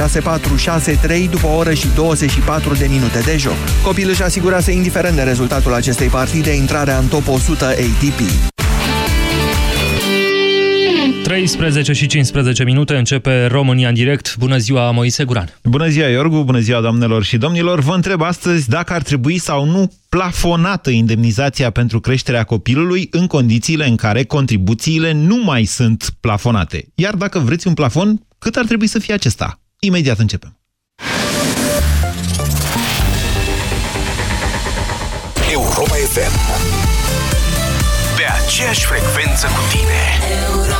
6-4, 6-3 după o oră și 24 de minute de joc. Copilul își asigurase indiferent de rezultatul acestei partide intrarea în top 100 ATP. 13 și 15 minute începe România în direct. Bună ziua, Moise Guran. Bună ziua, Iorgu, bună ziua, doamnelor și domnilor. Vă întreb astăzi dacă ar trebui sau nu plafonată indemnizația pentru creșterea copilului în condițiile în care contribuțiile nu mai sunt plafonate. Iar dacă vreți un plafon, cât ar trebui să fie acesta? Imediat începem. Europa FM Pe aceeași frecvență cu tine Europa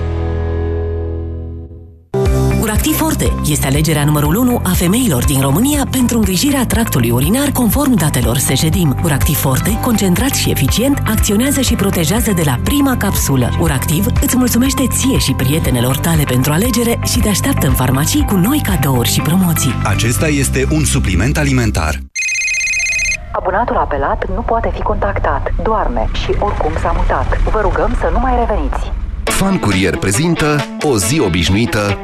Uractiv Forte este alegerea numărul 1 a femeilor din România pentru îngrijirea tractului urinar conform datelor Sejedim. Uractiv Forte, concentrat și eficient, acționează și protejează de la prima capsulă. Uractiv îți mulțumește ție și prietenelor tale pentru alegere și te așteaptă în farmacii cu noi cadouri și promoții. Acesta este un supliment alimentar. Abonatul apelat nu poate fi contactat, doarme și oricum s-a mutat. Vă rugăm să nu mai reveniți. Fan Curier prezintă O zi obișnuită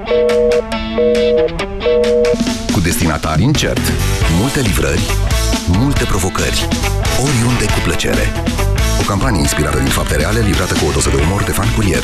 cu destinatari incert, multe livrări, multe provocări, oriunde cu plăcere. O campanie inspirată din fapte reale, livrată cu o doză de umor de Fan Curier.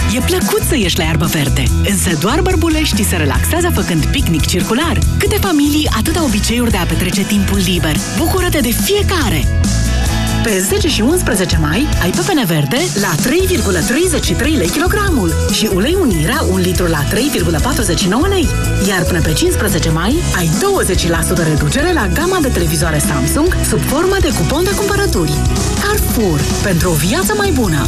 E plăcut să ieși la iarbă verde, însă doar bărbuleștii se relaxează făcând picnic circular. Câte familii, atâta obiceiuri de a petrece timpul liber. Bucură-te de fiecare! Pe 10 și 11 mai ai pepene verde la 3,33 lei kilogramul și ulei unirea 1 litru la 3,49 lei. Iar până pe 15 mai ai 20% reducere la gama de televizoare Samsung sub formă de cupon de cumpărături. Carrefour. Pentru o viață mai bună!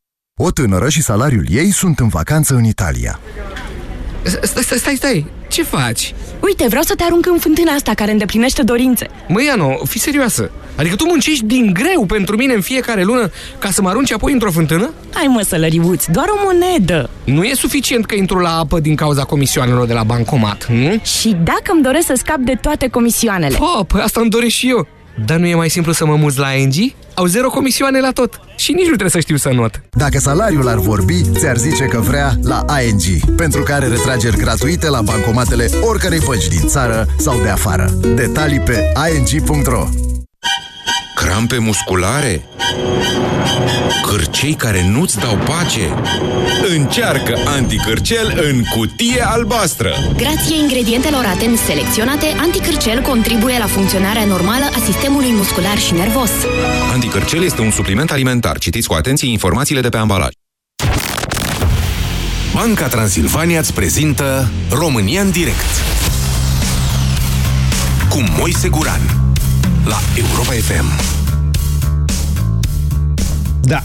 O tânără și salariul ei sunt în vacanță în Italia. Stai, stai, stai, stai! Ce faci? Uite, vreau să te arunc în fântâna asta care îndeplinește dorințe. Măi, Ano, fi serioasă. Adică tu muncești din greu pentru mine în fiecare lună ca să mă arunci apoi într-o fântână? Hai mă, sălăriuț, doar o monedă. Nu e suficient că intru la apă din cauza comisioanelor de la bancomat, nu? Și dacă îmi doresc să scap de toate comisioanele? Oh, păi asta îmi doresc și eu. Dar nu e mai simplu să mă muz la ING? Au zero comisioane la tot și nici nu trebuie să știu să not. Dacă salariul ar vorbi, ți-ar zice că vrea la ING, pentru care retrageri gratuite la bancomatele oricărei bănci din țară sau de afară. Detalii pe ing.ro Crampe musculare? Cârcei care nu-ți dau pace? Încearcă anticârcel în cutie albastră! Grație ingredientelor atent selecționate, anticârcel contribuie la funcționarea normală a sistemului muscular și nervos. Anticârcel este un supliment alimentar. Citiți cu atenție informațiile de pe ambalaj. Banca Transilvania îți prezintă România în direct cu Moise Guran la Europa FM. Da,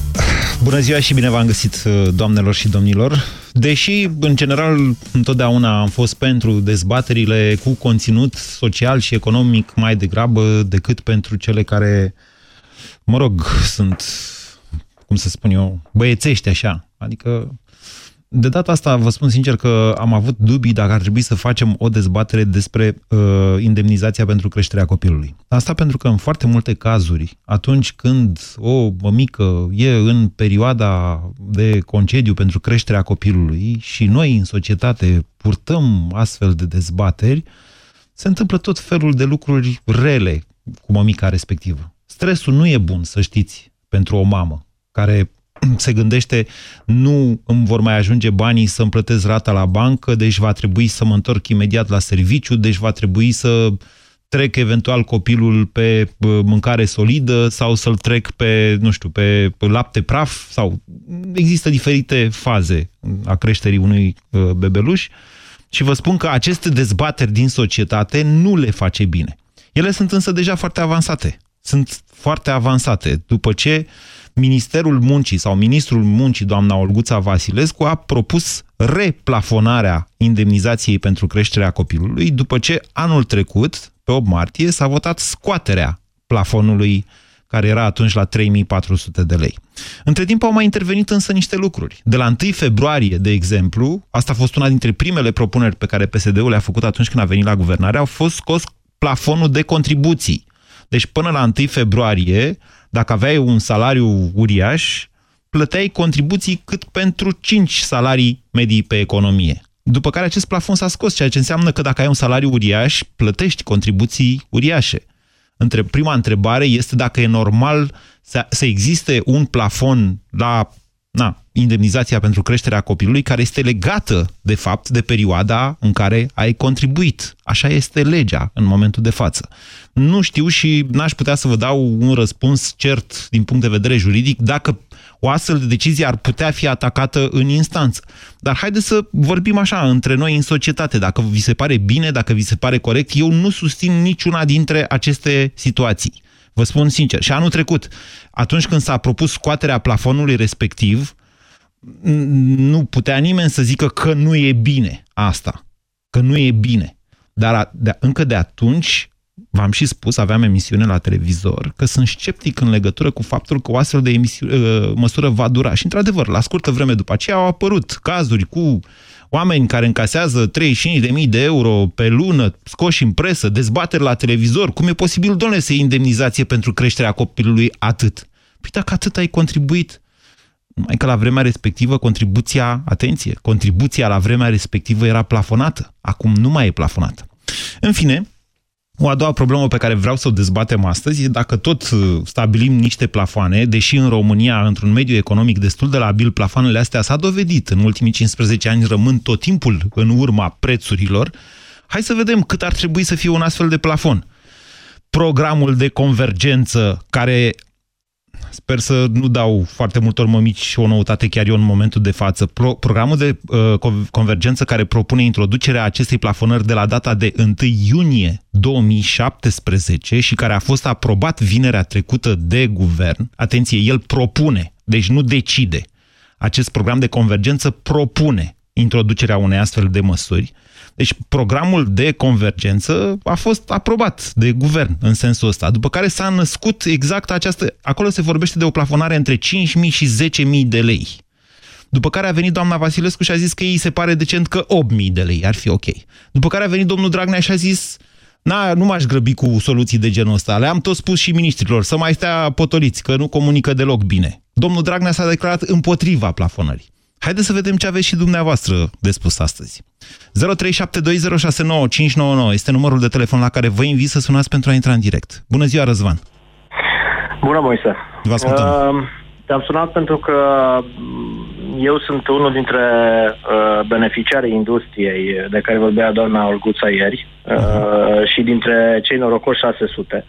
bună ziua și bine v-am găsit, doamnelor și domnilor. Deși, în general, întotdeauna am fost pentru dezbaterile cu conținut social și economic mai degrabă decât pentru cele care, mă rog, sunt, cum să spun eu, băiețești așa. Adică De data asta vă spun sincer că am avut dubii dacă ar trebui să facem o dezbatere despre uh, indemnizația pentru creșterea copilului. Asta pentru că în foarte multe cazuri, atunci când o mămică e în perioada de concediu pentru creșterea copilului și noi în societate purtăm astfel de dezbateri, se întâmplă tot felul de lucruri rele cu mămica respectivă. Stresul nu e bun, să știți, pentru o mamă care se gândește nu îmi vor mai ajunge banii să-mi plătesc rata la bancă, deci va trebui să mă întorc imediat la serviciu, deci va trebui să trec eventual copilul pe mâncare solidă sau să-l trec pe, nu știu, pe lapte praf sau există diferite faze a creșterii unui bebeluș și vă spun că aceste dezbateri din societate nu le face bine. Ele sunt însă deja foarte avansate. Sunt foarte avansate. După ce Ministerul Muncii sau Ministrul Muncii, doamna Olguța Vasilescu, a propus replafonarea indemnizației pentru creșterea copilului, după ce anul trecut, pe 8 martie, s-a votat scoaterea plafonului care era atunci la 3400 de lei. Între timp au mai intervenit însă niște lucruri. De la 1 februarie, de exemplu, asta a fost una dintre primele propuneri pe care PSD-ul le-a făcut atunci când a venit la guvernare, au fost scos plafonul de contribuții. Deci până la 1 februarie, dacă aveai un salariu uriaș, plăteai contribuții cât pentru 5 salarii medii pe economie. După care acest plafon s-a scos, ceea ce înseamnă că dacă ai un salariu uriaș, plătești contribuții uriașe. Între, prima întrebare este dacă e normal să, să existe un plafon la na, indemnizația pentru creșterea copilului care este legată, de fapt, de perioada în care ai contribuit. Așa este legea în momentul de față. Nu știu și n-aș putea să vă dau un răspuns cert din punct de vedere juridic dacă o astfel de decizie ar putea fi atacată în instanță. Dar haideți să vorbim așa, între noi în societate, dacă vi se pare bine, dacă vi se pare corect, eu nu susțin niciuna dintre aceste situații. Vă spun sincer. Și anul trecut, atunci când s-a propus scoaterea plafonului respectiv, nu putea nimeni să zică că nu e bine asta. Că nu e bine. Dar de, încă de atunci v-am și spus, aveam emisiune la televizor, că sunt sceptic în legătură cu faptul că o astfel de emisiune, uh, măsură va dura. Și, într-adevăr, la scurtă vreme după aceea au apărut cazuri cu oameni care încasează 35.000 de euro pe lună, scoși în presă, dezbateri la televizor. Cum e posibil, domnule, să iei indemnizație pentru creșterea copilului atât? Păi dacă atât ai contribuit, numai că la vremea respectivă contribuția, atenție, contribuția la vremea respectivă era plafonată. Acum nu mai e plafonată. În fine, o a doua problemă pe care vreau să o dezbatem astăzi e dacă tot uh, stabilim niște plafoane, deși în România, într-un mediu economic destul de labil, plafoanele astea s-a dovedit în ultimii 15 ani, rămân tot timpul în urma prețurilor, hai să vedem cât ar trebui să fie un astfel de plafon. Programul de convergență care Sper să nu dau foarte multor mămici o noutate chiar eu în momentul de față. Pro programul de uh, convergență care propune introducerea acestei plafonări de la data de 1 iunie 2017 și care a fost aprobat vinerea trecută de guvern, atenție, el propune, deci nu decide. Acest program de convergență propune introducerea unei astfel de măsuri, deci programul de convergență a fost aprobat de guvern în sensul ăsta, după care s-a născut exact această... Acolo se vorbește de o plafonare între 5.000 și 10.000 de lei. După care a venit doamna Vasilescu și a zis că ei se pare decent că 8.000 de lei ar fi ok. După care a venit domnul Dragnea și a zis Na, nu m-aș grăbi cu soluții de genul ăsta. Le-am tot spus și ministrilor să mai stea potoliți, că nu comunică deloc bine. Domnul Dragnea s-a declarat împotriva plafonării. Haideți să vedem ce aveți și dumneavoastră de spus astăzi. 0372069599 este numărul de telefon la care vă invit să sunați pentru a intra în direct. Bună ziua, Răzvan! Bună, Moise! Vă ascultăm! Uh, te-am sunat pentru că eu sunt unul dintre uh, beneficiarii industriei de care vorbea doamna Olguța ieri uh, uh-huh. și dintre cei norocoși 600.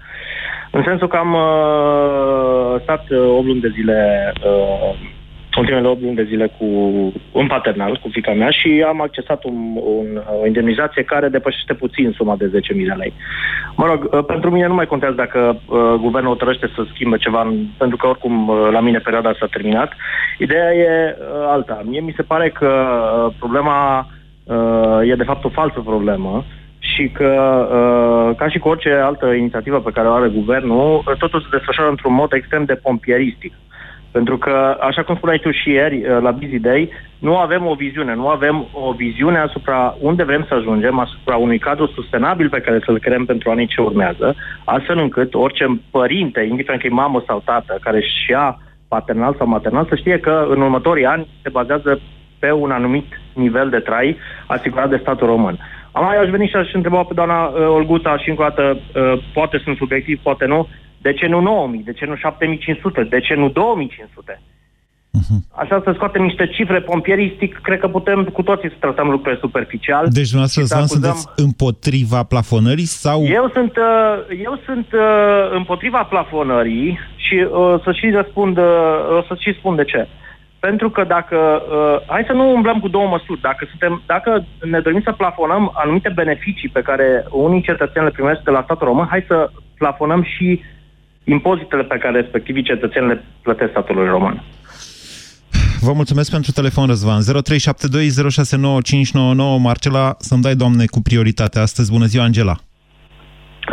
În sensul că am uh, stat 8 luni de zile uh, ultimele 8 luni de zile cu un paternal, cu fica mea și am accesat un, un, o indemnizație care depășește puțin suma de 10.000 de lei. Mă rog, uh, pentru mine nu mai contează dacă uh, guvernul hotărăște să schimbe ceva, pentru că oricum uh, la mine perioada s-a terminat. Ideea e uh, alta. Mie mi se pare că uh, problema uh, e de fapt o falsă problemă și că, uh, ca și cu orice altă inițiativă pe care o are guvernul, uh, totul se desfășoară într-un mod extrem de pompieristic. Pentru că, așa cum spuneai tu și ieri uh, la Busy Day, nu avem o viziune, nu avem o viziune asupra unde vrem să ajungem, asupra unui cadru sustenabil pe care să-l creăm pentru anii ce urmează, astfel încât orice părinte, indiferent că e mamă sau tată, care își ia paternal sau maternal, să știe că în următorii ani se bazează pe un anumit nivel de trai asigurat de statul român. Am mai aș veni și aș întreba pe doamna uh, Olguța și încă o dată, uh, poate sunt subiectiv, poate nu, de ce nu 9000, de ce nu 7500, de ce nu 2500? Așa să scoatem niște cifre pompieristic, cred că putem cu toții să tratăm lucrurile superficial. Deci dumneavoastră, și să Răzvan, acuzăm- sunteți împotriva plafonării sau... Eu sunt, uh, eu sunt uh, împotriva plafonării și uh, să și răspund, uh, o să și spun de ce. Pentru că dacă, uh, hai să nu umblăm cu două măsuri, dacă, suntem, dacă ne dorim să plafonăm anumite beneficii pe care unii cetățeni le primesc de la statul român, hai să plafonăm și impozitele pe care respectivii cetățeni le plătesc statului român. Vă mulțumesc pentru telefon, Răzvan. 0372069599. Marcela, să-mi dai, doamne, cu prioritate astăzi. Bună ziua, Angela.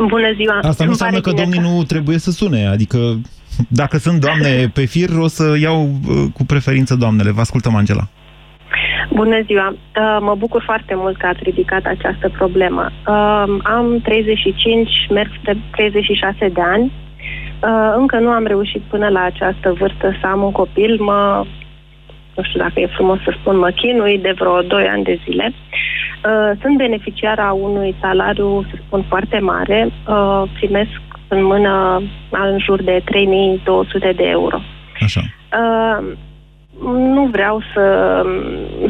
Bună ziua! Asta nu Îmi înseamnă că pare bine domnii nu trebuie să sune. Adică, dacă sunt doamne pe fir, o să iau uh, cu preferință doamnele. Vă ascultăm, Angela. Bună ziua! Uh, Mă bucur foarte mult că ați ridicat această problemă. Uh, Am 35, merg spre 36 de ani. Uh, Încă nu am reușit până la această vârstă să am un copil. Mă, nu știu dacă e frumos să spun, mă chinui de vreo 2 ani de zile. Uh, Sunt beneficiara unui salariu, să spun, foarte mare. Uh, Primesc în mână în jur de 3200 de euro. Așa. Uh, nu vreau să,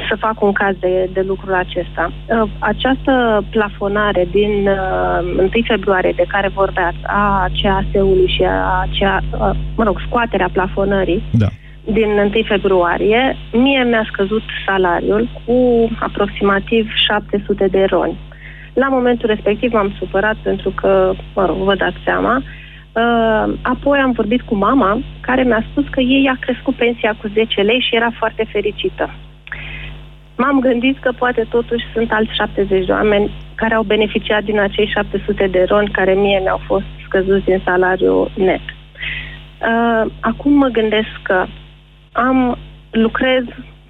să fac un caz de, de lucrul acesta. Uh, Această plafonare din uh, 1 februarie de care vorbeați, a CAS-ului și a cea, uh, mă rog, scoaterea plafonării da. din 1 februarie, mie mi-a scăzut salariul cu aproximativ 700 de roni. La momentul respectiv m-am supărat pentru că, mă rog, vă dați seama, Uh, apoi am vorbit cu mama, care mi-a spus că ei a crescut pensia cu 10 lei și era foarte fericită. M-am gândit că poate totuși sunt alți 70 de oameni care au beneficiat din acei 700 de roni care mie mi-au fost scăzuți din salariul net. Uh, acum mă gândesc că am lucrez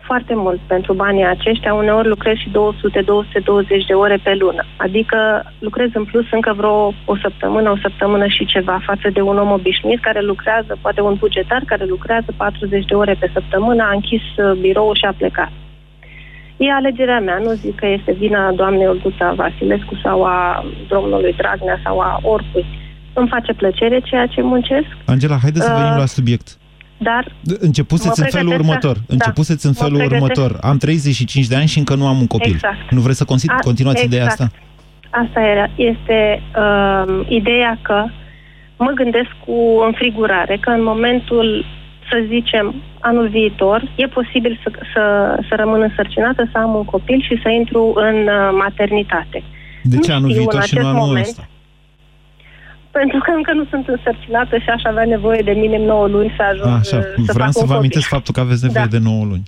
foarte mult pentru banii aceștia, uneori lucrez și 200-220 de ore pe lună. Adică lucrez în plus încă vreo o săptămână, o săptămână și ceva față de un om obișnuit care lucrează, poate un bugetar care lucrează 40 de ore pe săptămână, a închis uh, biroul și a plecat. E alegerea mea, nu zic că este vina doamnei Olguța Vasilescu sau a domnului Dragnea sau a oricui. Îmi face plăcere ceea ce muncesc, Angela, haideți să Uh, venim la subiect. Dar Începuseți Mă în felul pregătesc următor. să- Începuseți în da, mă felul pregătesc. următor. Am 35 de ani și încă nu am un copil. Exact. Nu vreți să consi- A- continuați ideea exact. asta? Asta era, este uh, ideea că mă gândesc cu înfrigurare că în momentul, să zicem, anul viitor, e posibil să, să, să rămân însărcinată, să am un copil și să intru în uh, maternitate. De ce Nu anul știu viitor în și nu acest anul moment, ăsta? Pentru că încă nu sunt însărcinată și aș avea nevoie de minim 9 luni să ajung Așa, uh, să vreau fac să un vă copil. amintesc faptul că aveți nevoie Da. de 9 luni.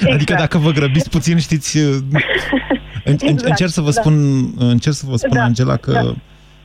Adică Exact. dacă vă grăbiți puțin, știți, în- în- Exact, încerc să vă da. spun, încerc să vă spun, Da, Angela, că da.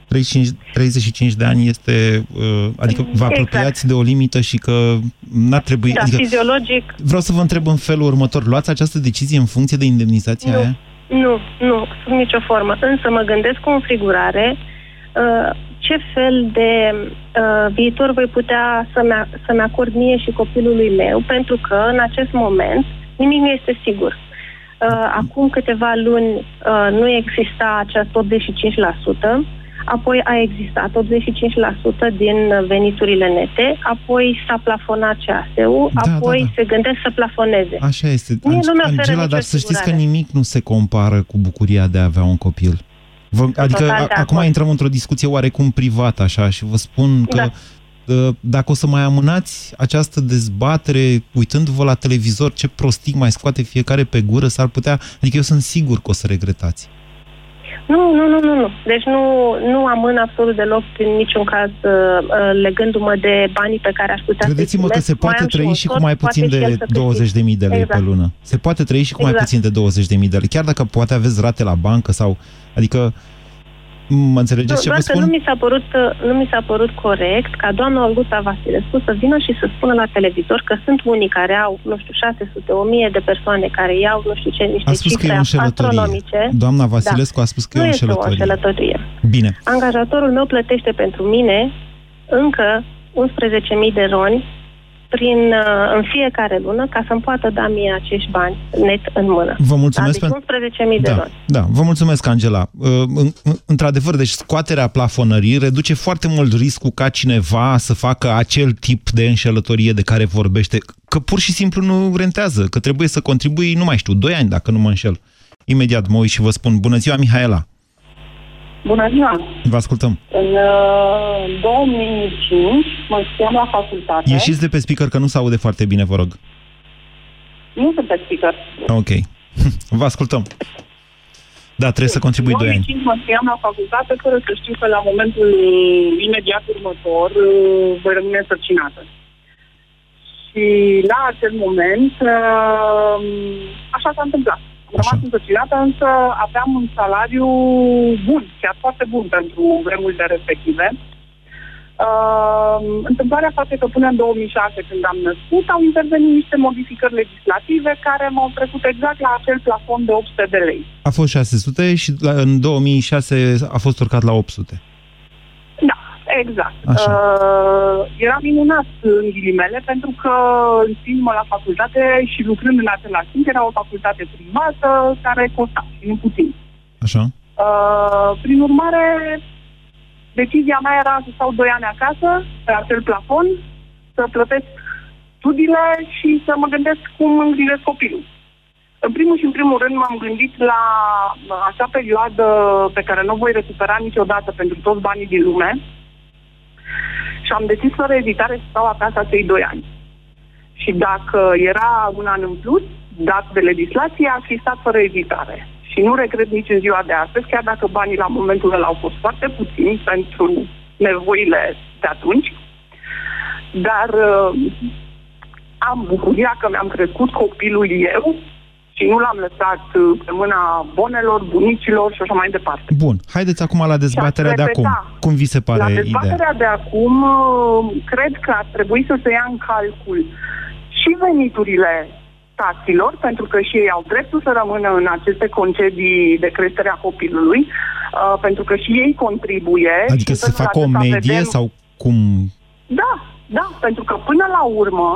35, 35 de ani este, uh, adică vă Exact. apropiați de o limită și că n-ar trebui, Da, adică fiziologic, vreau să vă întreb în felul următor, luați această decizie în funcție de indemnizația Nu. aia? Nu, nu, sub nicio formă. Însă mă gândesc cu înfrigurare uh, ce fel de uh, viitor voi putea să-mi, a- să-mi acord mie și copilului meu, pentru că în acest moment nimic nu este sigur. Uh, acum câteva luni uh, nu exista acest 85%, apoi a existat 85% din veniturile nete, apoi s-a plafonat CAS-ul, Da, apoi da, da. se gândesc să plafoneze. Așa este. Mie nu mi oferă Angela, nicio dar să știți că asigurare. nimic nu se compară cu bucuria de a avea un copil. Vă, adică total de a, acum acord. intrăm într-o discuție oarecum privată, așa, și vă spun că Da. uh, dacă o să mai amânați această dezbatere, uitându-vă la televizor, ce prostii mai scoate fiecare pe gură, s-ar putea... Adică eu sunt sigur că o să regretați. Nu, nu, nu, nu, nu. Deci nu, nu amân absolut deloc prin niciun caz uh, uh, legându-mă de banii pe care aș putea să-i Credeți-mă că primesc. se Mai poate am trăi un și cu soț, mai poate puțin și el de să câștige. 20.000 de lei exact. pe lună. Se poate trăi și cu mai Exact. puțin de 20.000 de lei. Chiar dacă poate aveți rate la bancă sau... Adică Mă înțelegeți ce doar vă că spun? nu mi, s-a părut, uh, nu mi s-a părut corect ca doamna Olguța Vasilescu să vină și să spună la televizor că sunt unii care au, nu știu, 600, 1000 de persoane care iau, nu știu ce, niște A spus că cifre e o înșelătorie. astronomice. Doamna Vasilescu a spus că nu e o este o înșelătorie. înșelătorie. Bine. Angajatorul meu plătește pentru mine încă 11.000 de roni prin, uh, în fiecare lună ca să-mi poată da mie acești bani net în mână. Vă mulțumesc Adică 11.000 de Da, roni. da, vă mulțumesc, Angela. Uh, în- în- Într-adevăr, deci scoaterea plafonării reduce foarte mult riscul ca cineva să facă acel tip de înșelătorie de care vorbește, că pur și simplu nu rentează, că trebuie să contribui, nu mai știu, 2 ani, dacă nu mă înșel. Imediat mă uit și vă spun, bună ziua, Mihaela, Bună ziua! vă ascultăm. În uh, 2005 mă înscriam la facultate. Ieșiți de pe speaker, că nu se aude foarte bine, vă rog. Nu sunt pe speaker. Ok. Vă ascultăm. Da, trebuie să contribui 2 În ani. 2005 mă înscriam la facultate fără să știu că la momentul uh, imediat următor uh, voi rămâne însărcinată. Și la acel moment uh, așa s-a întâmplat. Am rămas însărcinată, însă aveam un salariu bun, chiar foarte bun pentru vremurile respective. Uh, întâmplarea face că până în 2006, când am născut, au intervenit niște modificări legislative care m-au trecut exact la acel plafon de 800 de lei. A fost 600 și la, în 2006 a fost urcat la 800. Da, exact. Așa. Uh, era minunat în ghilimele pentru că înscriindu-mă la facultate și lucrând în același timp, era o facultate privată care costa și nu puțin. Așa. Uh, prin urmare, decizia mea era să stau 2 ani acasă, pe acel plafon, să plătesc studiile și să mă gândesc cum îngrijesc copilul. În primul și în primul rând m-am gândit la acea perioadă pe care nu o voi recupera niciodată pentru toți banii din lume și am decis fără ezitare să stau acasă acei 2 ani. Și dacă era un an în plus, dat de legislație, aș fi stat fără ezitare. Și nu regret nici în ziua de astăzi, chiar dacă banii la momentul ăla au fost foarte puțini pentru nevoile de atunci, dar uh, am bucuria că mi-am crescut copilul eu și nu l-am lăsat uh, pe mâna bonelor, bunicilor și așa mai departe. Bun, haideți acum la dezbaterea de acum. repeta. Cum vi se pare La ideea? dezbaterea de acum, uh, cred că ar trebui să se ia în calcul și veniturile taților, pentru că și ei au dreptul să rămână în aceste concedii de creștere a copilului, uh, pentru că și ei contribuie. Adică și să în felul facă o acesta medie vedem- sau cum? Da, da, pentru că până la urmă,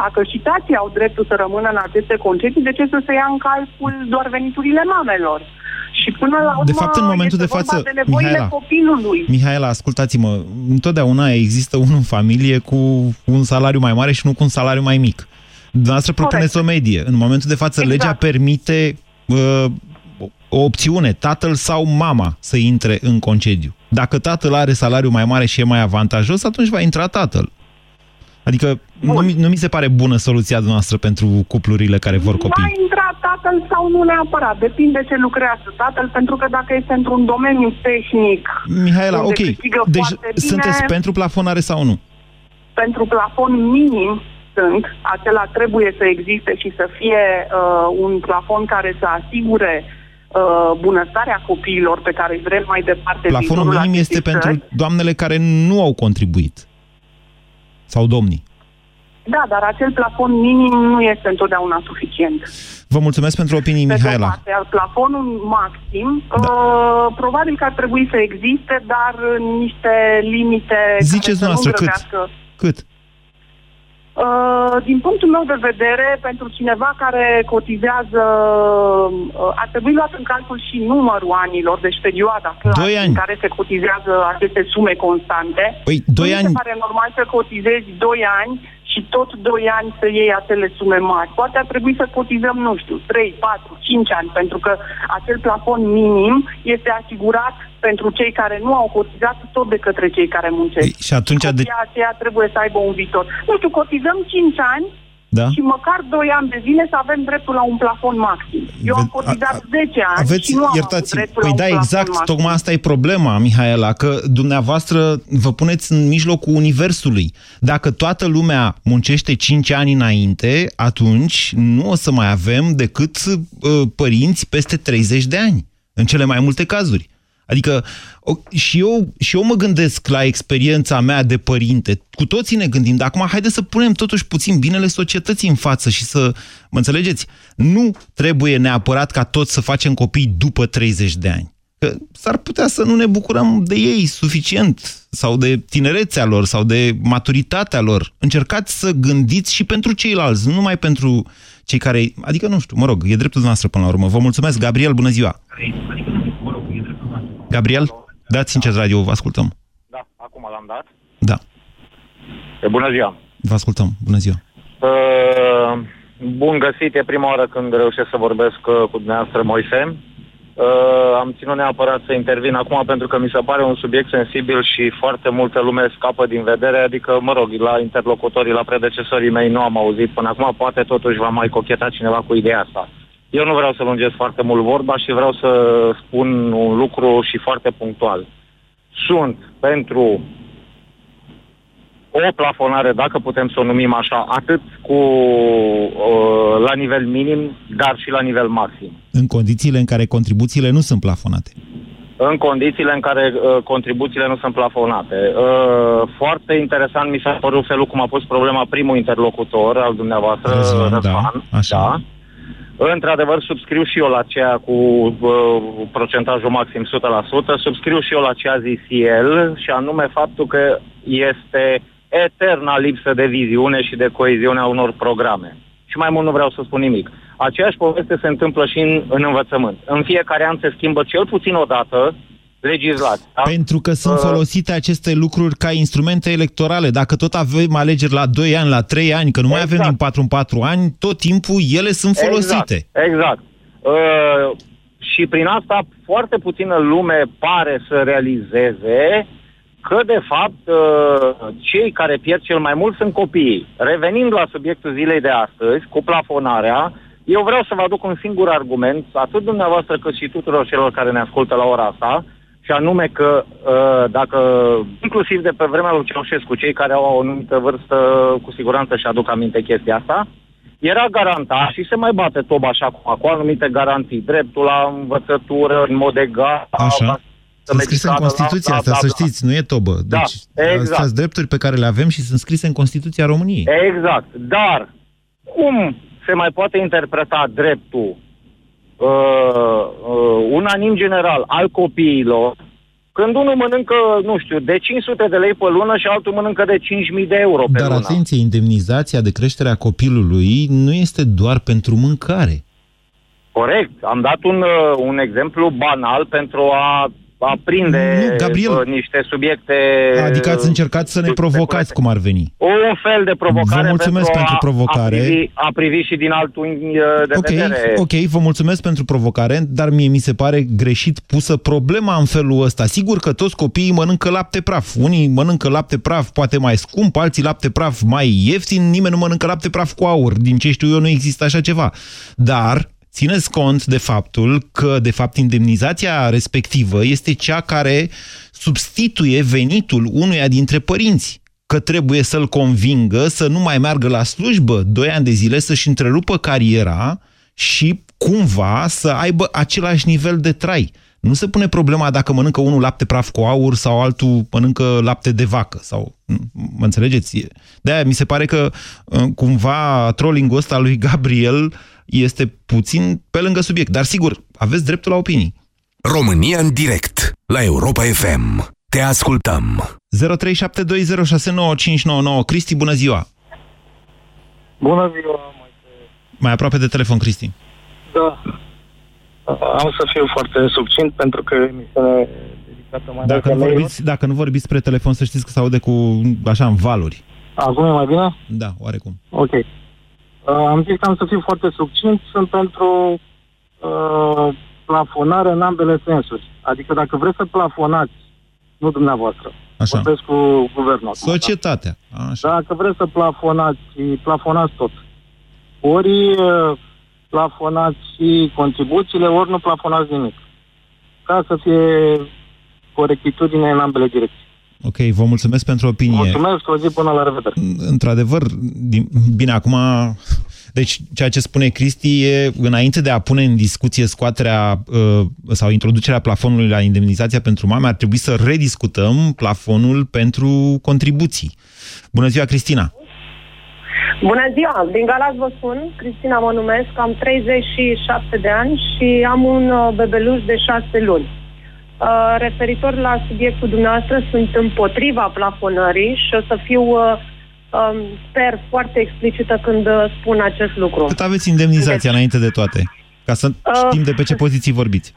dacă și tații au dreptul să rămână în aceste concedii, de ce să se ia în calcul doar veniturile mamelor? Și până la urmă De fapt, în momentul este de față, vorba de nevoile Mihaela, copilului. Mihaela, ascultați-mă, întotdeauna există unul în familie cu un salariu mai mare și nu cu un salariu mai mic. Dumneavoastră propuneți o medie. În momentul de față, Exact. legea permite uh, o opțiune, tatăl sau mama să intre în concediu. Dacă tatăl are salariu mai mare și e mai avantajos, atunci va intra tatăl. Adică nu, mi- nu mi se pare bună soluția noastră pentru cuplurile care vor Va copii. intra tatăl sau nu neapărat, depinde ce lucrează tatăl, pentru că dacă este într-un domeniu tehnic, Mihaela, unde ok. câștigă Deci foarte bine, sunteți pentru plafonare sau nu? pentru plafon minim sunt, acela trebuie să existe și să fie uh, un plafon care să asigure uh, bunăstarea copiilor pe care îi vrem mai departe. Plafonul viitorul minim este acestei pentru țări. doamnele care nu au contribuit. Sau domnii. Da, dar acel plafon minim nu este întotdeauna suficient. Vă mulțumesc pentru opinii, Pe de o Mihaela. parte, iar plafonul maxim, da. uh, probabil că ar trebui să existe, dar în niște limite Ziceți care să dumneavoastră nu cât? grăbească. Cât? Uh, din punctul meu de vedere, pentru cineva care cotizează, uh, ar trebui luat în calcul și numărul anilor, deci perioada clar, Doi ani. în care se cotizează aceste sume constante. Păi, doi nu mi ani- se pare normal să cotizezi 2 ani și tot 2 ani să iei acele sume mari. Poate ar trebui să cotizăm, nu știu, 3, 4, 5 ani, pentru că acel plafon minim este asigurat pentru cei care nu au cotizat tot de către cei care muncesc. Ei, și atunci de- Copia aceea trebuie să aibă un viitor. Nu știu, cotizăm 5 ani Da? și măcar 2 ani de zile să avem dreptul la un plafon maxim. Eu am cotizat 10 ani Aveți, și nu am avut iertați dreptul păi la un da, plafon exact, maxim. tocmai asta e problema, Mihaela, că dumneavoastră vă puneți în mijlocul universului. Dacă toată lumea muncește 5 ani înainte, atunci nu o să mai avem decât uh, părinți peste 30 de ani, în cele mai multe cazuri. Adică o, și, eu, și eu mă gândesc la experiența mea de părinte. Cu toții ne gândim, dar acum haideți să punem totuși puțin binele societății în față și să, mă înțelegeți, nu trebuie neapărat ca toți să facem copii după 30 de ani. Că s-ar putea să nu ne bucurăm de ei suficient, sau de tinerețea lor, sau de maturitatea lor. Încercați să gândiți și pentru ceilalți, nu numai pentru cei care... Adică, nu știu, mă rog, e dreptul noastră până la urmă. Vă mulțumesc, Gabriel, bună ziua! Gabriel, dați sincer radio, vă ascultăm. Da, acum l-am dat. Da. E bună ziua. Vă ascultăm, bună ziua. Uh, bun găsit, e prima oară când reușesc să vorbesc uh, cu dumneavoastră, Moise. Uh, am ținut neapărat să intervin acum pentru că mi se pare un subiect sensibil și foarte multă lume scapă din vedere, adică, mă rog, la interlocutorii, la predecesorii mei nu am auzit până acum, poate totuși va mai cocheta cineva cu ideea asta. Eu nu vreau să lungesc foarte mult vorba și vreau să spun un lucru și foarte punctual. Sunt pentru o plafonare, dacă putem să o numim așa, atât cu uh, la nivel minim, dar și la nivel maxim. În condițiile în care contribuțiile nu sunt plafonate. În condițiile în care uh, contribuțiile nu sunt plafonate. Uh, foarte interesant mi s-a părut felul cum a pus problema primul interlocutor al dumneavoastră, Răzvan, da, Răzvan. așa. da. Într-adevăr, subscriu și eu la ceea cu uh, procentajul maxim 100%, subscriu și eu la ce a zis el, și anume faptul că este eterna lipsă de viziune și de coeziune a unor programe. Și mai mult nu vreau să spun nimic. Aceeași poveste se întâmplă și în, în învățământ. În fiecare an se schimbă cel puțin o dată legislația. Pentru că sunt Uh, folosite aceste lucruri ca instrumente electorale. Dacă tot avem alegeri la 2 ani, la 3 ani, că nu mai avem din 4 în 4 ani, tot timpul ele sunt folosite. Exact. exact. Uh, și prin asta foarte puțină lume pare să realizeze că, de fapt, uh, cei care pierd cel mai mult sunt copiii. Revenind la subiectul zilei de astăzi, cu plafonarea, eu vreau să vă aduc un singur argument, atât dumneavoastră cât și tuturor celor care ne ascultă la ora asta, și anume că uh, dacă, inclusiv de pe vremea lui Ceaușescu, cei care au o anumită vârstă, cu siguranță și aduc aminte chestia asta, era garantat și se mai bate toba așa cu, cu anumite garantii, dreptul la învățătură în mod egal, Așa. Sunt scrise în medicală, Constituția la- asta, la- să la- știți, nu e tobă. Da, Deci, exact. astea sunt drepturi pe care le avem și sunt scrise în Constituția României. Exact. Dar cum se mai poate interpreta dreptul uh, uh, unanim general al copiilor când unul mănâncă, nu știu, de 500 de lei pe lună și altul mănâncă de 5.000 de euro pe Dar lună? atenție, indemnizația de creștere a copilului nu este doar pentru mâncare. Corect. Am dat un, uh, un exemplu banal pentru a aprinde Nu, Gabriel. uh, niște subiecte... Adică ați încercat să ne provocați cum ar veni. Un fel de provocare Vă mulțumesc pentru, pentru a, provocare. A privi, a privi și din alt unghi uh, de Ok, vedere. ok, vă mulțumesc pentru provocare, dar mie mi se pare greșit pusă problema în felul ăsta. Sigur că toți copiii mănâncă lapte praf. Unii mănâncă lapte praf poate mai scump, alții lapte praf mai ieftin, nimeni nu mănâncă lapte praf cu aur. Din ce știu eu nu există așa ceva. Dar țineți cont de faptul că, de fapt, indemnizația respectivă este cea care substituie venitul unuia dintre părinți că trebuie să-l convingă să nu mai meargă la slujbă doi ani de zile, să-și întrerupă cariera și cumva să aibă același nivel de trai. Nu se pune problema dacă mănâncă unul lapte praf cu aur sau altul mănâncă lapte de vacă. sau Mă înțelegeți? De-aia mi se pare că uh, cumva trolling-ul ăsta lui Gabriel este puțin pe lângă subiect. Dar sigur, aveți dreptul la opinii. România în direct la Europa FM. Te ascultăm. 0372069599 Cristi, bună ziua! Bună ziua, Mai aproape de telefon, Cristi. da. Am să fiu foarte succint pentru că emisiunea dedicată mai Dacă nu, mult vorbiți, dacă nu vorbiți spre telefon, să știți că se aude cu, așa, în valuri. Acum e mai bine? Da, oarecum. Ok. Uh, am zis că am să fiu foarte succint. Sunt pentru uh, plafonare în ambele sensuri. Adică dacă vreți să plafonați, nu dumneavoastră, Așa. vorbesc cu guvernul. acum, Societatea. Așa. Dacă vreți să plafonați, plafonați tot. Ori uh, plafonați și contribuțiile, ori nu plafonați nimic. Ca să fie corectitudine în ambele direcții. Ok, vă mulțumesc pentru opinie. Mulțumesc, o zi până la revedere. Într-adevăr, din, bine, acum Deci, ceea ce spune Cristi e, înainte de a pune în discuție scoaterea uh, sau introducerea plafonului la indemnizația pentru mame, ar trebui să rediscutăm plafonul pentru contribuții. Bună ziua, Cristina! Bună ziua! Din Galați vă spun, Cristina mă numesc, am 37 de ani și am un uh, bebeluș de 6 luni. Uh, referitor la subiectul dumneavoastră, sunt împotriva plafonării și o să fiu, uh, um, sper, foarte explicită când uh, spun acest lucru. Cât aveți indemnizația deci, înainte de toate? Ca să știm de pe ce poziții vorbiți.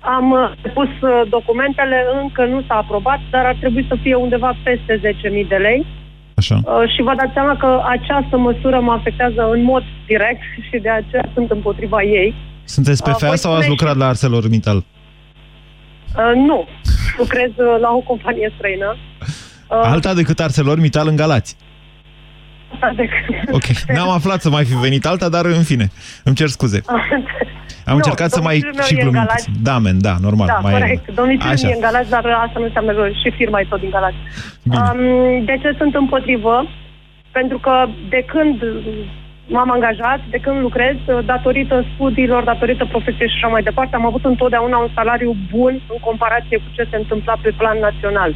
Am uh, pus uh, documentele, încă nu s-a aprobat, dar ar trebui să fie undeva peste 10.000 de lei. Așa. Uh, și vă dați seama că această măsură mă afectează în mod direct și de aceea sunt împotriva ei. Sunteți pe FEA sau ați lucrat la ArcelorMittal? Uh, nu. Lucrez uh, la o companie străină. Uh, Alta decât ArcelorMittal în Galați. Ok, n-am aflat să mai fi venit alta, dar în fine, îmi cer scuze. Am nu, încercat să mai și glumim. Da, men, da, normal. Da, mai corect. Domnul e în Galați, dar asta nu înseamnă că și firma e tot din Galați. Um, de ce sunt împotrivă? Pentru că de când m-am angajat, de când lucrez, datorită studiilor, datorită profesiei și așa mai departe, am avut întotdeauna un salariu bun în comparație cu ce se întâmpla pe plan național.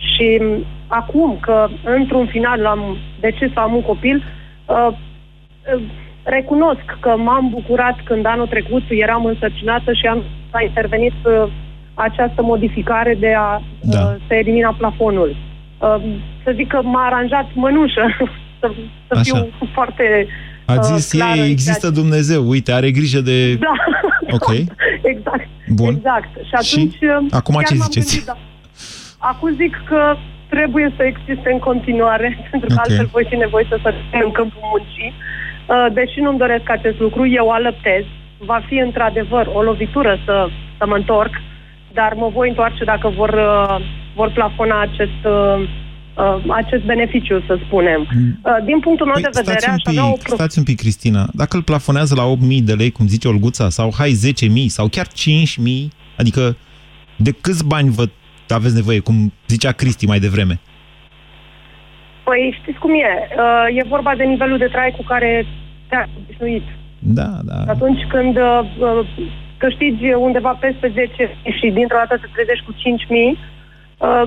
Și acum că, într-un final, am decis să am un copil, uh, uh, recunosc că m-am bucurat când anul trecut eram însărcinată și am a intervenit uh, această modificare de a da. uh, se elimina plafonul. Uh, să zic că m-a aranjat mănușă, să, să fiu foarte a zis uh, ei, există aici. Dumnezeu, uite, are grijă de... Da, ok. exact. Bun. Exact. Și atunci... Și? Acum ce ziceți? Gândit, da. Acum zic că trebuie să existe în continuare, pentru că okay. altfel voi fi nevoie să să în câmpul muncii. Uh, deși nu-mi doresc acest lucru, eu alăptez. Va fi într-adevăr o lovitură să, să mă întorc, dar mă voi întoarce dacă vor, uh, vor plafona acest, uh, acest beneficiu, să spunem. Mm. Din punctul meu păi, de vedere, stați un, pic, avea o... stați un pic, Cristina. Dacă îl plafonează la 8.000 de lei, cum zice Olguța, sau hai 10.000 sau chiar 5.000, adică de câți bani vă aveți nevoie, cum zicea Cristi mai devreme? Păi știți cum e. Uh, e vorba de nivelul de trai cu care te-ai obișnuit. Da, da. Atunci când uh, uh câștigi undeva peste 10 și dintr-o dată te trezești cu 5.000, uh,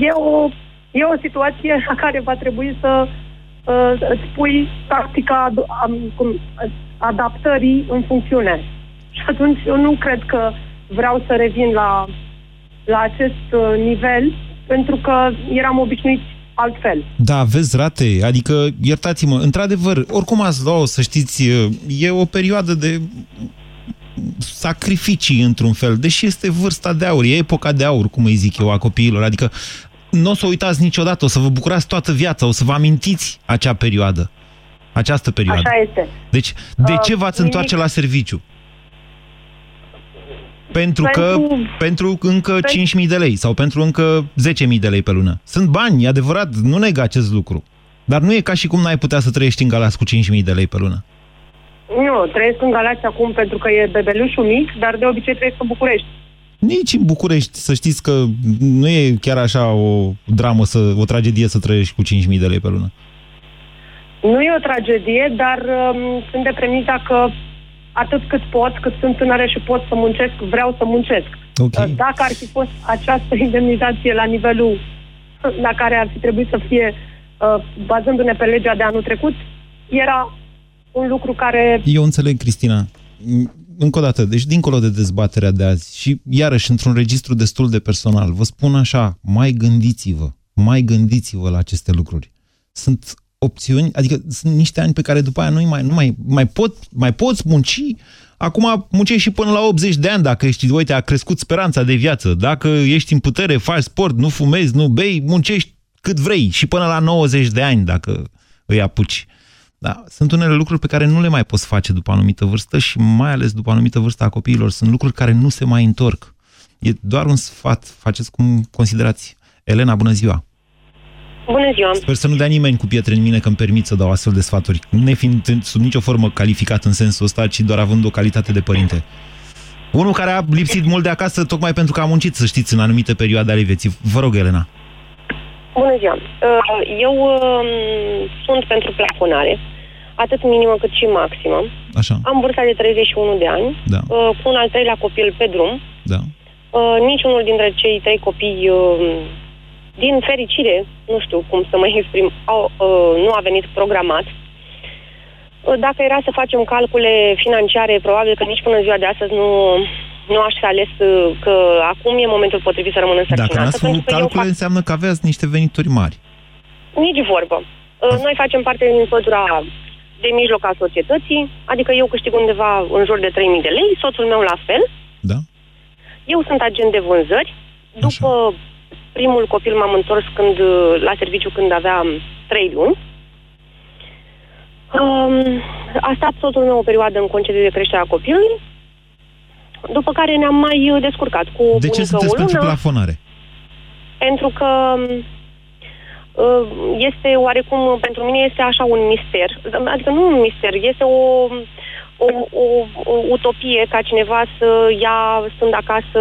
e, o, e o situație la care va trebui să uh, îți pui tactica ad, cum, adaptării în funcțiune. Și atunci eu nu cred că vreau să revin la la acest uh, nivel pentru că eram obișnuiți altfel. Da, vezi rate, adică, iertați-mă, într-adevăr, oricum ați luat să știți, e o perioadă de sacrificii într-un fel, deși este vârsta de aur, e epoca de aur, cum îi zic eu, a copiilor, adică nu o să uitați niciodată, o să vă bucurați toată viața, o să vă amintiți acea perioadă, această perioadă. Așa este. Deci, de uh, ce v-ați întoarce la serviciu? Pentru, pentru, că, pentru încă pentru... 5.000 de lei sau pentru încă 10.000 de lei pe lună. Sunt bani, e adevărat, nu neg acest lucru. Dar nu e ca și cum n-ai putea să trăiești în Galați cu 5.000 de lei pe lună. Nu, trăiesc în Galați acum pentru că e bebelușul mic, dar de obicei trăiesc în București. Nici în București, să știți că nu e chiar așa o dramă, să, o tragedie să trăiești cu 5.000 de lei pe lună. Nu e o tragedie, dar um, sunt de premisa că atât cât pot, cât sunt tânăre și pot să muncesc, vreau să muncesc. Okay. Dacă ar fi fost această indemnizație la nivelul la care ar fi trebuit să fie, uh, bazându-ne pe legea de anul trecut, era un lucru care... Eu înțeleg, Cristina. Încă o dată, deci dincolo de dezbaterea de azi și iarăși într-un registru destul de personal, vă spun așa, mai gândiți-vă, mai gândiți-vă la aceste lucruri. Sunt opțiuni, adică sunt niște ani pe care după aia nu mai, nu mai, mai, pot, mai poți munci, acum muncești și până la 80 de ani dacă ești, uite, a crescut speranța de viață, dacă ești în putere, faci sport, nu fumezi, nu bei, muncești cât vrei și până la 90 de ani dacă îi apuci. Da, sunt unele lucruri pe care nu le mai poți face după anumită vârstă și mai ales după anumită vârstă a copiilor. Sunt lucruri care nu se mai întorc. E doar un sfat, faceți cum considerați. Elena, bună ziua! Bună ziua! Sper să nu dea nimeni cu pietre în mine că îmi permit să dau astfel de sfaturi, ne fiind sub nicio formă calificat în sensul ăsta, ci doar având o calitate de părinte. Unul care a lipsit mult de acasă tocmai pentru că a muncit, să știți, în anumite perioade ale vieții. Vă rog, Elena. Bună ziua! Uh, eu um, sunt pentru plafonare. atât minimă cât și maximă. Așa. Am vârsta de 31 de ani, Da. uh, cu un al treilea copil pe drum. Da. Uh, niciunul dintre cei trei copii, uh, din fericire, nu știu cum să mă exprim, au, uh, nu a venit programat. Uh, Dacă era să facem calcule financiare, probabil că nici până în ziua de astăzi nu, nu aș fi ales uh, că acum e momentul potrivit să rămân Dacă însărcinată. n-ați făcut pentru că eu calcule, înseamnă că aveați niște venituri mari. nici vorbă. Uh, Noi facem parte din pătura de mijloc a societății, adică eu câștig undeva în jur de 3.000 de lei, soțul meu la fel. Da. Eu sunt agent de vânzări. După primul copil m-am întors când, uh, la serviciu când aveam 3 luni. Um, a stat soțul meu o perioadă în concediu de creștere a copilului, după care ne-am mai uh, descurcat cu o De ce bunică sunteți o lună. pentru plafonare? Pentru că uh, este oarecum, pentru mine este așa un mister. Adică nu un mister, este o, o, o, o utopie ca cineva să ia, stând acasă,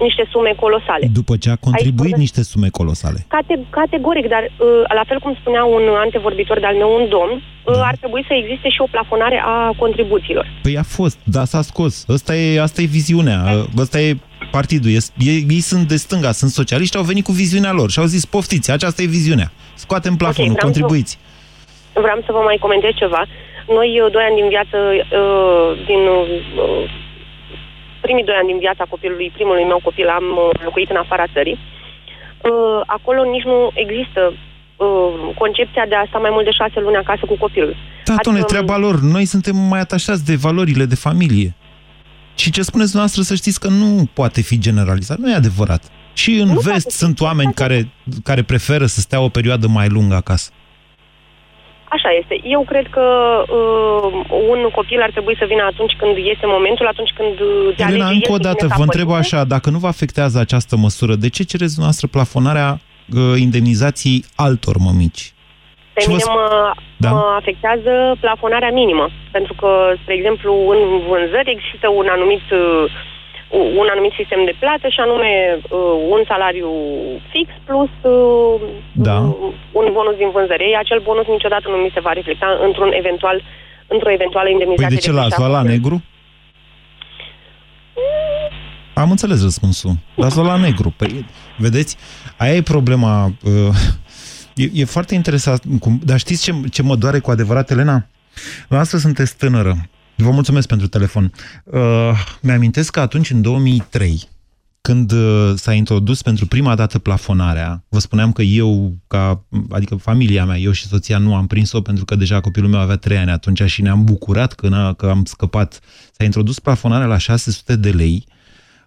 niște sume colosale. După ce a contribuit Aici- niște sume colosale. Cate- categoric, dar uh, la fel cum spunea un antevorbitor de-al meu, un domn, uh, ar trebui să existe și o plafonare a contribuțiilor. Păi a fost, dar s-a scos. Asta e, asta e viziunea, asta e partidul. E, e, ei sunt de stânga, sunt socialiști, au venit cu viziunea lor și au zis, poftiți, aceasta e viziunea. Scoatem plafonul, vreau să- contribuiți. Vreau să vă mai comentez ceva. Noi, uh, doi ani din viață, uh, din uh, primii doi ani din viața copilului, primului meu copil, am uh, locuit în afara țării. Uh, Acolo nici nu există uh, concepția de a sta mai mult de șase luni acasă cu copilul. Da, domnule, treaba lor. Noi suntem mai atașați de valorile de familie. Și ce spuneți noastră să știți că nu poate fi generalizat. Nu e adevărat. Și în Nu vest sunt oameni care, care preferă să stea o perioadă mai lungă acasă. Așa este. Eu cred că uh, un copil ar trebui să vină atunci când este momentul, atunci când uh, te Elena, alege încă el o pe dată, tine ca vă întreb părinte. așa, dacă nu vă afectează această măsură, de ce cereți dumneavoastră plafonarea uh, indemnizației altor mămici? Pe Și vă mine sp- mă, Da? mă afectează plafonarea minimă, pentru că, spre exemplu, în vânzări există un anumit, uh, un anumit sistem de plată și anume uh, un salariu fix plus uh, Da. un bonus din vânzări. Ei, Acel bonus niciodată nu mi se va reflecta într-un eventual, într-o eventuală Păi indemnizație. de ce de l-ați luat la negru? Am înțeles răspunsul. L-ați luat la negru. Păi, vedeți, aia e problema. uh, E, e foarte interesant. Cum, dar știți ce, ce mă doare cu adevărat, Elena? La asta sunteți tânără. Vă mulțumesc pentru telefon. Uh, mi-amintesc că atunci, în 2003, când uh, s-a introdus pentru prima dată plafonarea, vă spuneam că eu, ca, adică familia mea, eu și soția nu am prins-o pentru că deja copilul meu avea 3 ani atunci și ne-am bucurat că, n- că am scăpat. S-a introdus plafonarea la 600 de lei,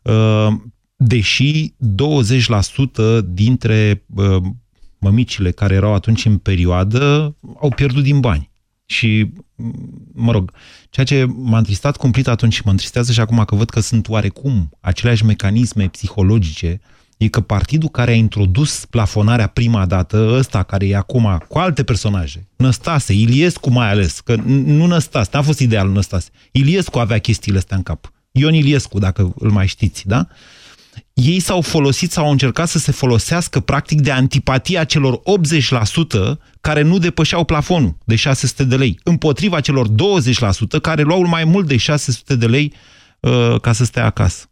uh, deși 20% dintre uh, mămicile care erau atunci în perioadă au pierdut din bani. Și, mă rog, ceea ce m-a întristat cumplit atunci și mă întristează și acum că văd că sunt oarecum aceleași mecanisme psihologice, e că partidul care a introdus plafonarea prima dată, ăsta care e acum cu alte personaje, Năstase, Iliescu mai ales, că n- nu Năstase, n-a fost ideal Năstase. Iliescu avea chestiile astea în cap. Ion Iliescu, dacă îl mai știți, da? Ei s-au folosit sau au încercat să se folosească practic de antipatia celor 80% care nu depășeau plafonul de 600 de lei, împotriva celor 20% care luau mai mult de 600 de lei uh, ca să stea acasă.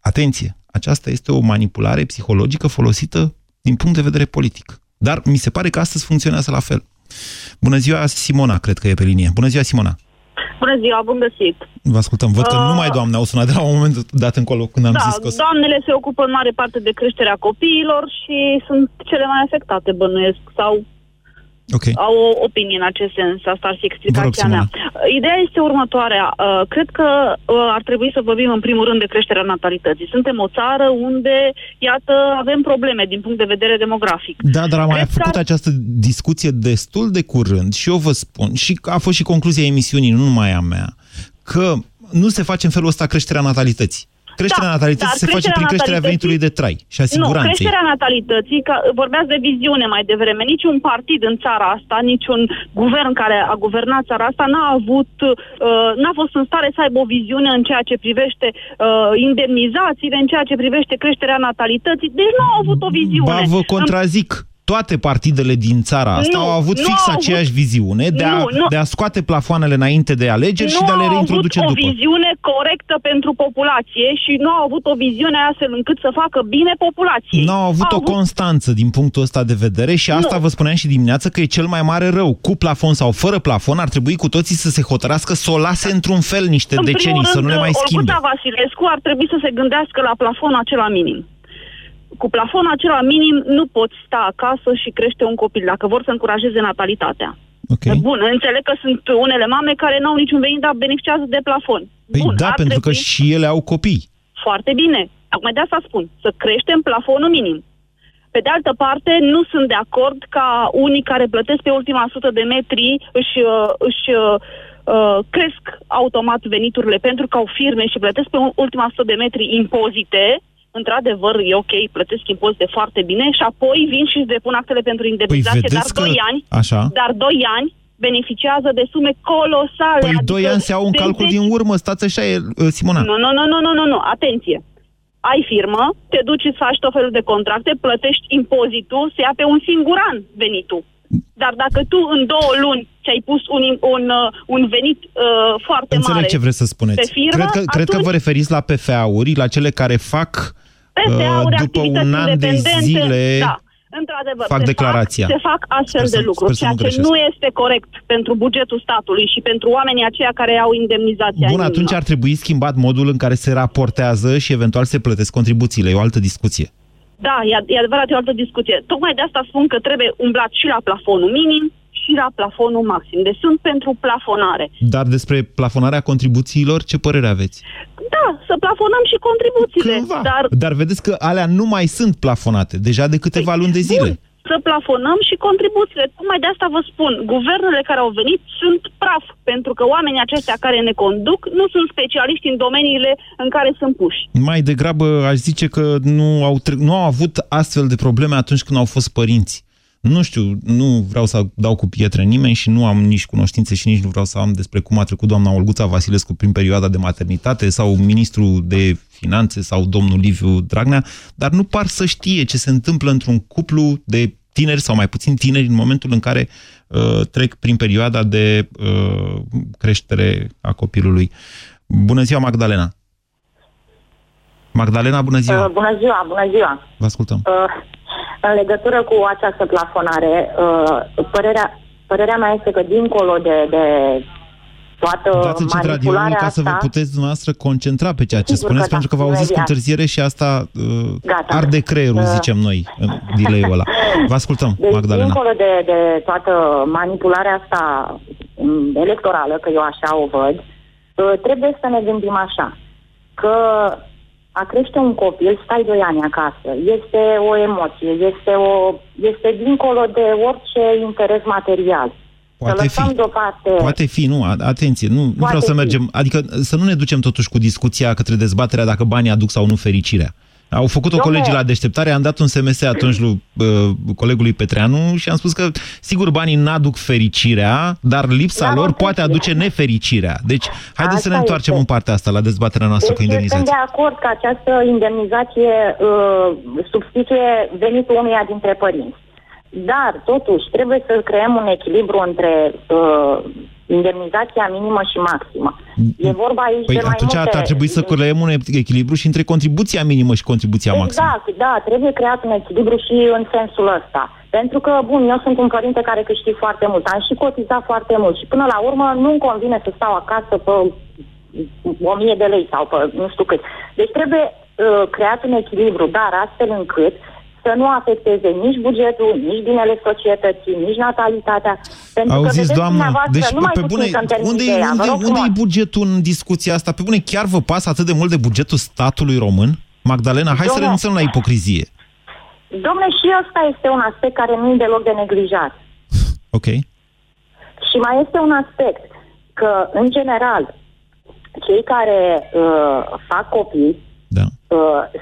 Atenție! Aceasta este o manipulare psihologică folosită din punct de vedere politic. Dar mi se pare că astăzi funcționează la fel. Bună ziua, Simona, cred că e pe linie. Bună ziua, Simona! Bună ziua, bun găsit! Vă ascultăm. Văd că Uh, numai doamne au sunat de la un moment dat încolo când am da, zis că o să... doamnele se ocupă în mare parte de creșterea copiilor și sunt cele mai afectate, bănuiesc, sau Okay. au o opinie în acest sens. Asta ar fi explicația Vă rog, mea. Ideea este următoarea. Uh, Cred că uh, ar trebui să vorbim în primul rând de creșterea natalității. Suntem o țară unde, iată, avem probleme din punct de vedere demografic. Da, dar am mai făcut această discuție destul de curând și eu vă spun, și a fost și concluzia emisiunii, nu numai a mea, că nu se face în felul ăsta creșterea natalității. Creșterea Da, natalității dar se face prin creșterea natalității- venitului de trai și a Nu, siguranței. creșterea natalității, că vorbeați de viziune mai devreme, niciun partid în țara asta, niciun guvern care a guvernat țara asta n-a avut, uh, n-a fost în stare să aibă o viziune în ceea ce privește uh, indemnizațiile, în ceea ce privește creșterea natalității, deci nu au avut o viziune. Ba, vă contrazic. Toate partidele din țara asta Nu, au avut nu fix au avut- aceeași viziune de a, Nu, nu. de a scoate plafoanele înainte de alegeri și de a le reintroduce nu au avut după. o viziune corectă pentru populație și nu au avut o viziune astfel încât să facă bine populației. Nu au avut o constanță din punctul ăsta de vedere și asta Nu. vă spuneam și dimineață că e cel mai mare rău. Cu plafon sau fără plafon ar trebui cu toții să se hotărască să o lase într-un fel niște În decenii, primul să nu rând, le mai schimbe. Olguța Vasilescu ar trebui să se gândească la plafonul acela minim. Cu plafonul acela minim nu poți sta acasă și crește un copil dacă vor să încurajeze natalitatea. Okay. Bun, înțeleg că sunt unele mame care n-au niciun venit, dar beneficiază de plafon. Păi Bun, da, ar pentru că trebui- și ele au copii. Foarte bine. Acum de asta spun, să creștem plafonul minim. Pe de altă parte, nu sunt de acord ca unii care plătesc pe ultima sută de metri își, uh, își uh, uh, cresc automat veniturile pentru că au firme și plătesc pe ultima sută de metri impozite, într-adevăr e ok, plătesc impozite foarte bine și apoi vin și își depun actele pentru indemnizație, Păi vedeți dar 2 că- ani, Așa. dar 2 ani beneficiază de sume colosale. Păi doi ani se au un de calcul zeci- din urmă, stați așa, e, uh, Simona. nu, nu, nu, nu, nu, nu, nu, atenție. Ai firmă, te duci, îți faci tot felul de contracte, plătești impozitul, se ia pe un singur an venitul. Dar dacă tu în două luni ți-ai pus un, un, uh, un venit uh, foarte Înțeleg mare ce vreți să spuneți. pe firmă, cred, că, cred că atunci vă referiți la PFA-uri, la cele care fac PSA-uri, uh, după activități un an de independente, zile... Da. Într-adevăr, fac se declarația. Fac, se fac astfel Sper să- de lucruri, sper să nu ceea ce greșesc. nu este corect pentru bugetul statului și pentru oamenii aceia care au indemnizația Bun, minimă. atunci ar trebui schimbat modul în care se raportează și eventual se plătesc contribuțiile. E o altă discuție. Da, e, ad- e adevărat, e o altă discuție. Tocmai de asta spun că trebuie umblat și la plafonul minim și la plafonul maxim. Deci sunt pentru plafonare. Dar despre plafonarea contribuțiilor, ce părere aveți? Da, să plafonăm și contribuțiile. Dar Dar vedeți că alea nu mai sunt plafonate, deja de câteva luni de zile. Să plafonăm și contribuțiile. Tocmai de asta vă spun, guvernele care au venit sunt praf, pentru că oamenii aceștia care ne conduc nu sunt specialiști în domeniile în care sunt puși. Mai degrabă aș zice că nu au, tre- nu au avut astfel de probleme atunci când au fost părinți. Nu știu, nu vreau să dau cu pietre în nimeni și nu am nici cunoștințe și nici nu vreau să am despre cum a trecut doamna Olguța Vasilescu prin perioada de maternitate sau ministrul de finanțe sau domnul Liviu Dragnea, dar nu par să știe ce se întâmplă într-un cuplu de tineri sau mai puțin tineri în momentul în care uh, trec prin perioada de uh, creștere a copilului. Bună ziua, Magdalena! Magdalena, bună ziua! Uh, bună ziua, bună ziua. Vă ascultăm. Uh, în legătură cu această plafonare, uh, părerea, părerea mea este că dincolo de, de toată Dați încet radioul manipularea ca asta... să vă puteți dumneavoastră concentra pe ceea ce Sigur spuneți, că da, pentru că vă auziți cu imediat. întârziere și asta uh, Gata. arde creierul, Uh. zicem noi, în delay-ul ăla. Vă ascultăm, Deci, Magdalena. dincolo de, de toată manipularea asta m, electorală, că eu așa o văd, uh, trebuie să ne gândim așa, că a crește un copil, stai doi ani acasă, este o emoție, este, o, este dincolo de orice interes material. Poate să lăsăm fi. deoparte... Poate fi, nu, a- atenție, nu, nu vreau Poate să fi. mergem, adică să nu ne ducem totuși cu discuția către dezbaterea dacă banii aduc sau nu fericirea. Au făcut-o Dom'le. colegii la deșteptare, am dat un SMS atunci lui uh, colegului Petreanu și am spus că, sigur, banii n-aduc fericirea, dar lipsa N-aduc lor poate fericirea. aduce nefericirea. Deci, haideți să ne Asta întoarcem este. în partea asta, la dezbaterea noastră cu Deci sunt indemnizații. de acord că această indemnizație uh, substituie venitul unuia dintre părinți. Dar, totuși, trebuie să creăm un echilibru între uh, indemnizația minimă și maximă. E vorba aici Păi de mai atunci multe... ar trebui să creăm un echilibru și între contribuția minimă și contribuția maximă. Exact, da, trebuie creat un echilibru și în sensul ăsta. Pentru că, bun, eu sunt un părinte care câștig foarte mult, am și cotizat foarte mult și până la urmă nu-mi convine să stau acasă pe o mie de lei sau pe nu știu cât. Deci trebuie uh, creat un echilibru, dar astfel încât să nu afecteze nici bugetul, nici binele societății, nici natalitatea. Pentru că, Auziți, vedeți, doamnă, dumneavoastră, deci numai pe puțin bune, să-mi termin unde, ideea, vă unde, rog unde frumos. e bugetul în discuția asta? Pe bune, chiar vă pasă atât de mult de bugetul statului român? Magdalena, hai să Domnule. renunțăm la ipocrizie. Domnule, și ăsta este un aspect care nu e deloc de neglijat. Ok? Și mai este un aspect că, în general, cei care uh, fac copii da. uh,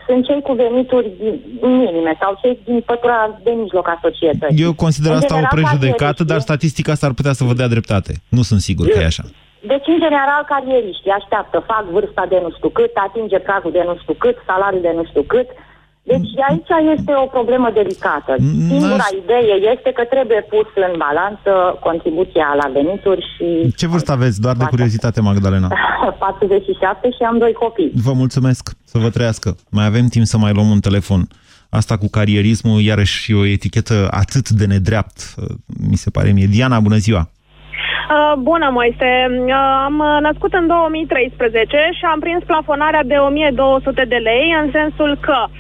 sunt cei cu venituri din- minime sau cei din pătura de mijloc a societății. Eu consider În asta o general, prejudecată, carieriștii- dar statistica s-ar putea să vă dea dreptate. Nu sunt sigur că e așa. Deci, în general, carieriștii așteaptă, fac vârsta de nu știu cât, atinge pragul de nu știu cât, salariul de nu știu cât Deci aici este o problemă delicată. Singura idee este că trebuie pus în balanță contribuția la venituri și... Ce vârstă aveți, doar de curiozitate, Magdalena? 47 și am doi copii. Vă mulțumesc, să vă trăiască. Mai avem timp să mai luăm un telefon. Asta cu carierismul, iarăși o etichetă atât de nedreapt, mi se pare mie. Diana, bună ziua! Uh, bună, Moise. Uh, am născut în 2013 și am prins plafonarea de 1200 de lei în sensul că uh,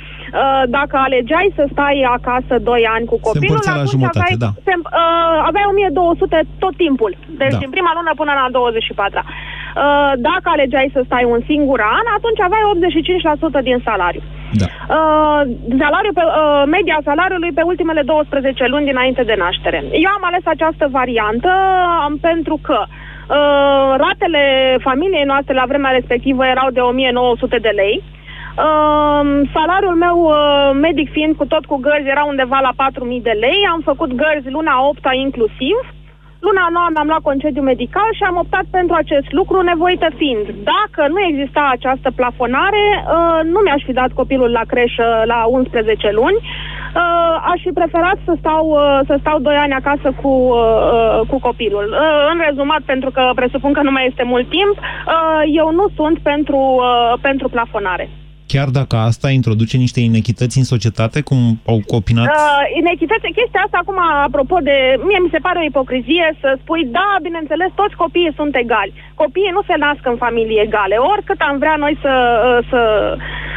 dacă alegeai să stai acasă 2 ani cu copilul, se atunci jumătate, aveai, da. se, uh, aveai 1200 tot timpul. Deci Da. din prima lună până la 24 -a. Uh, dacă alegeai să stai un singur an, atunci aveai 85% din salariu. Da. Uh, salariul pe, uh, media salariului pe ultimele 12 luni dinainte de naștere. Eu am ales această variantă um, pentru că uh, ratele familiei noastre la vremea respectivă erau de 1900 de lei. Uh, salariul meu uh, medic fiind cu tot cu gărzi era undeva la 4000 de lei. Am făcut gărzi luna 8 inclusiv. Luna 9 mi-am luat concediu medical și am optat pentru acest lucru, nevoită fiind. Dacă nu exista această plafonare, uh, nu mi-aș fi dat copilul la creșă la 11 luni. Uh, aș fi preferat să stau, uh, să stau 2 ani acasă cu, uh, uh, cu copilul. Uh, în rezumat, pentru că presupun că nu mai este mult timp, uh, eu nu sunt pentru, uh, pentru plafonare. Chiar dacă asta introduce niște inechități în societate, cum au opinat... Uh, inechitate, chestia asta acum, apropo de... Mie mi se pare o ipocrizie să spui, da, bineînțeles, toți copiii sunt egali. Copiii nu se nasc în familii egale, oricât am vrea noi să, uh, să,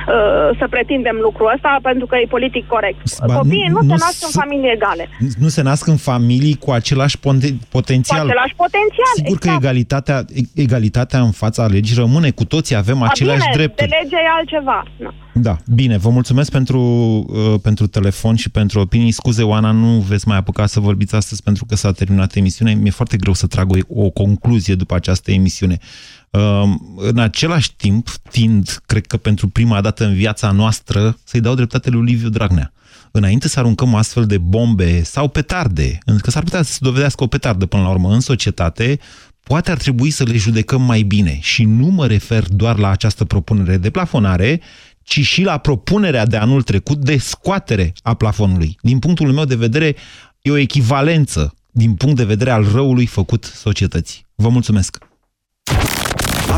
uh, să pretindem lucrul ăsta, pentru că e politic corect. Ba, copiii nu- nu, nu se nasc în s- familii egale. Nu se nasc în familii cu același ponte- Cu potențial. același potențial. Sigur că exact. egalitatea, e- egalitatea în fața legii rămâne. Cu toții avem A, aceleași bine, drepturi. de lege e altceva. Nu. Da, bine, vă mulțumesc pentru, uh, pentru telefon și pentru opinii. Scuze, Oana, nu veți mai apuca să vorbiți astăzi pentru că s-a terminat emisiunea. Mi-e foarte greu să trag o, o concluzie după această emisiune. Uh, în același timp, tind, cred că pentru prima dată în viața noastră, să-i dau dreptate lui Liviu Dragnea. Înainte să aruncăm astfel de bombe sau petarde, pentru că s-ar putea să se dovedească o petardă până la urmă în societate, poate ar trebui să le judecăm mai bine. Și nu mă refer doar la această propunere de plafonare, ci și la propunerea de anul trecut de scoatere a plafonului. Din punctul meu de vedere, e o echivalență din punct de vedere al răului făcut societății. Vă mulțumesc!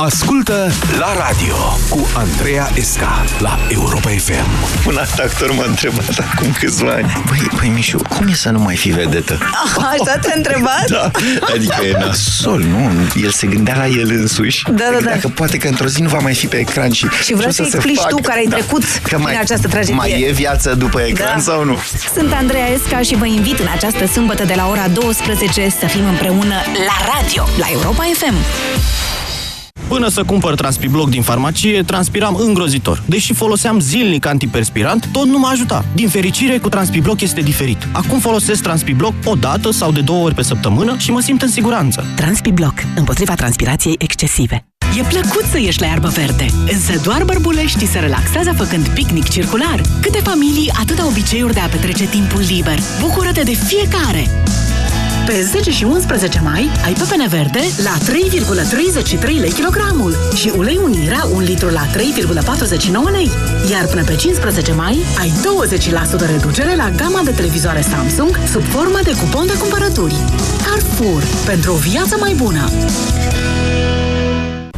Ascultă la radio cu Andreea Esca la Europa FM. Un alt actor m-a întrebat acum câțiva ani Băi, băi Mișu, cum e să nu mai fii vedetă? Așa te-a întrebat? Da, adică e nasol, nu? El se gândea la el însuși Da, da, da. Dacă poate că într-o zi nu va mai fi pe ecran și Și vreau ce o să se explici facă? tu care ai trecut că mai, prin această tragedie. Mai e viață după ecran Da. sau nu? Sunt Andreea Esca și vă invit în această sâmbătă de la ora 12 să fim împreună la radio, la Europa FM. Până să cumpăr Transpibloc din farmacie, transpiram îngrozitor. Deși foloseam zilnic antiperspirant, tot nu mă ajuta. Din fericire, cu Transpibloc este diferit. Acum folosesc Transpibloc o dată sau de două ori pe săptămână și mă simt în siguranță. Transpibloc, împotriva transpirației excesive. E plăcut să ieși la iarbă verde, însă doar bărbuleștii se relaxează făcând picnic circular. Câte familii, atâta obiceiuri de a petrece timpul liber. Bucură-te de fiecare! Pe 10 și 11 mai ai pepene verde la 3,33 lei kilogramul și ulei unirea 1 litru la 3,49 lei. Iar până pe 15 mai ai 20% reducere la gama de televizoare Samsung sub formă de cupon de cumpărături. Carrefour. Pentru o viață mai bună.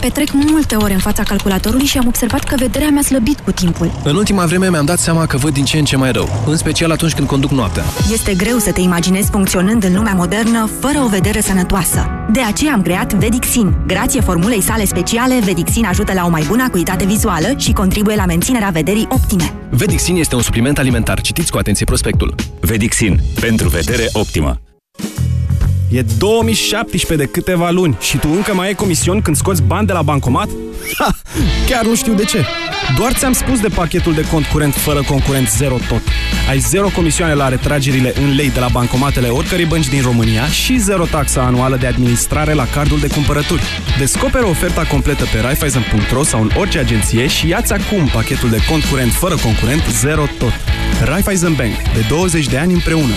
Petrec multe ore în fața calculatorului și am observat că vederea mi-a slăbit cu timpul. În ultima vreme mi-am dat seama că văd din ce în ce mai rău, în special atunci când conduc noaptea. Este greu să te imaginezi funcționând în lumea modernă fără o vedere sănătoasă. De aceea am creat Vedixin. Grație formulei sale speciale, Vedixin ajută la o mai bună acuitate vizuală și contribuie la menținerea vederii optime. Vedixin este un supliment alimentar. Citiți cu atenție prospectul. Vedixin. Pentru vedere optimă. E 2017 de câteva luni și tu încă mai ai comision când scoți bani de la bancomat? Ha! Chiar nu știu de ce. Doar ți-am spus de pachetul de cont curent fără concurent zero tot. Ai zero comisioane la retragerile în lei de la bancomatele oricărei bănci din România și zero taxa anuală de administrare la cardul de cumpărături. Descoperă oferta completă pe Raiffeisen.ro sau în orice agenție și ia-ți acum pachetul de cont curent fără concurent zero tot. Raiffeisen Bank. De 20 de ani împreună.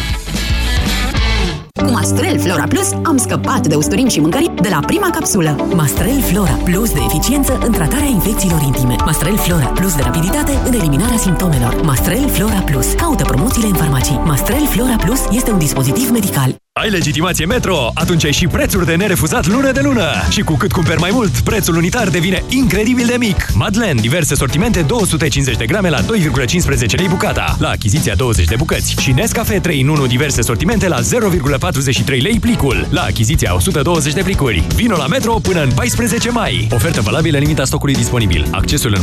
Cu Mastrel Flora Plus am scăpat de usturim și mâncări de la prima capsulă. Mastrel Flora Plus de eficiență în tratarea infecțiilor intime. Mastrel Flora Plus de rapiditate în eliminarea simptomelor. Mastrel Flora Plus. Caută promoțiile în farmacii. Mastrel Flora Plus este un dispozitiv medical. Ai legitimație Metro? Atunci ai și prețuri de nerefuzat lună de lună. Și cu cât cumperi mai mult, prețul unitar devine incredibil de mic. Madlen, diverse sortimente 250 de grame la 2,15 lei bucata, la achiziția 20 de bucăți. Și Nescafe 3 în 1 diverse sortimente la 0,43 lei plicul, la achiziția 120 de plicuri. Vino la Metro până în 14 mai. Ofertă valabilă în limita stocului disponibil. Accesul în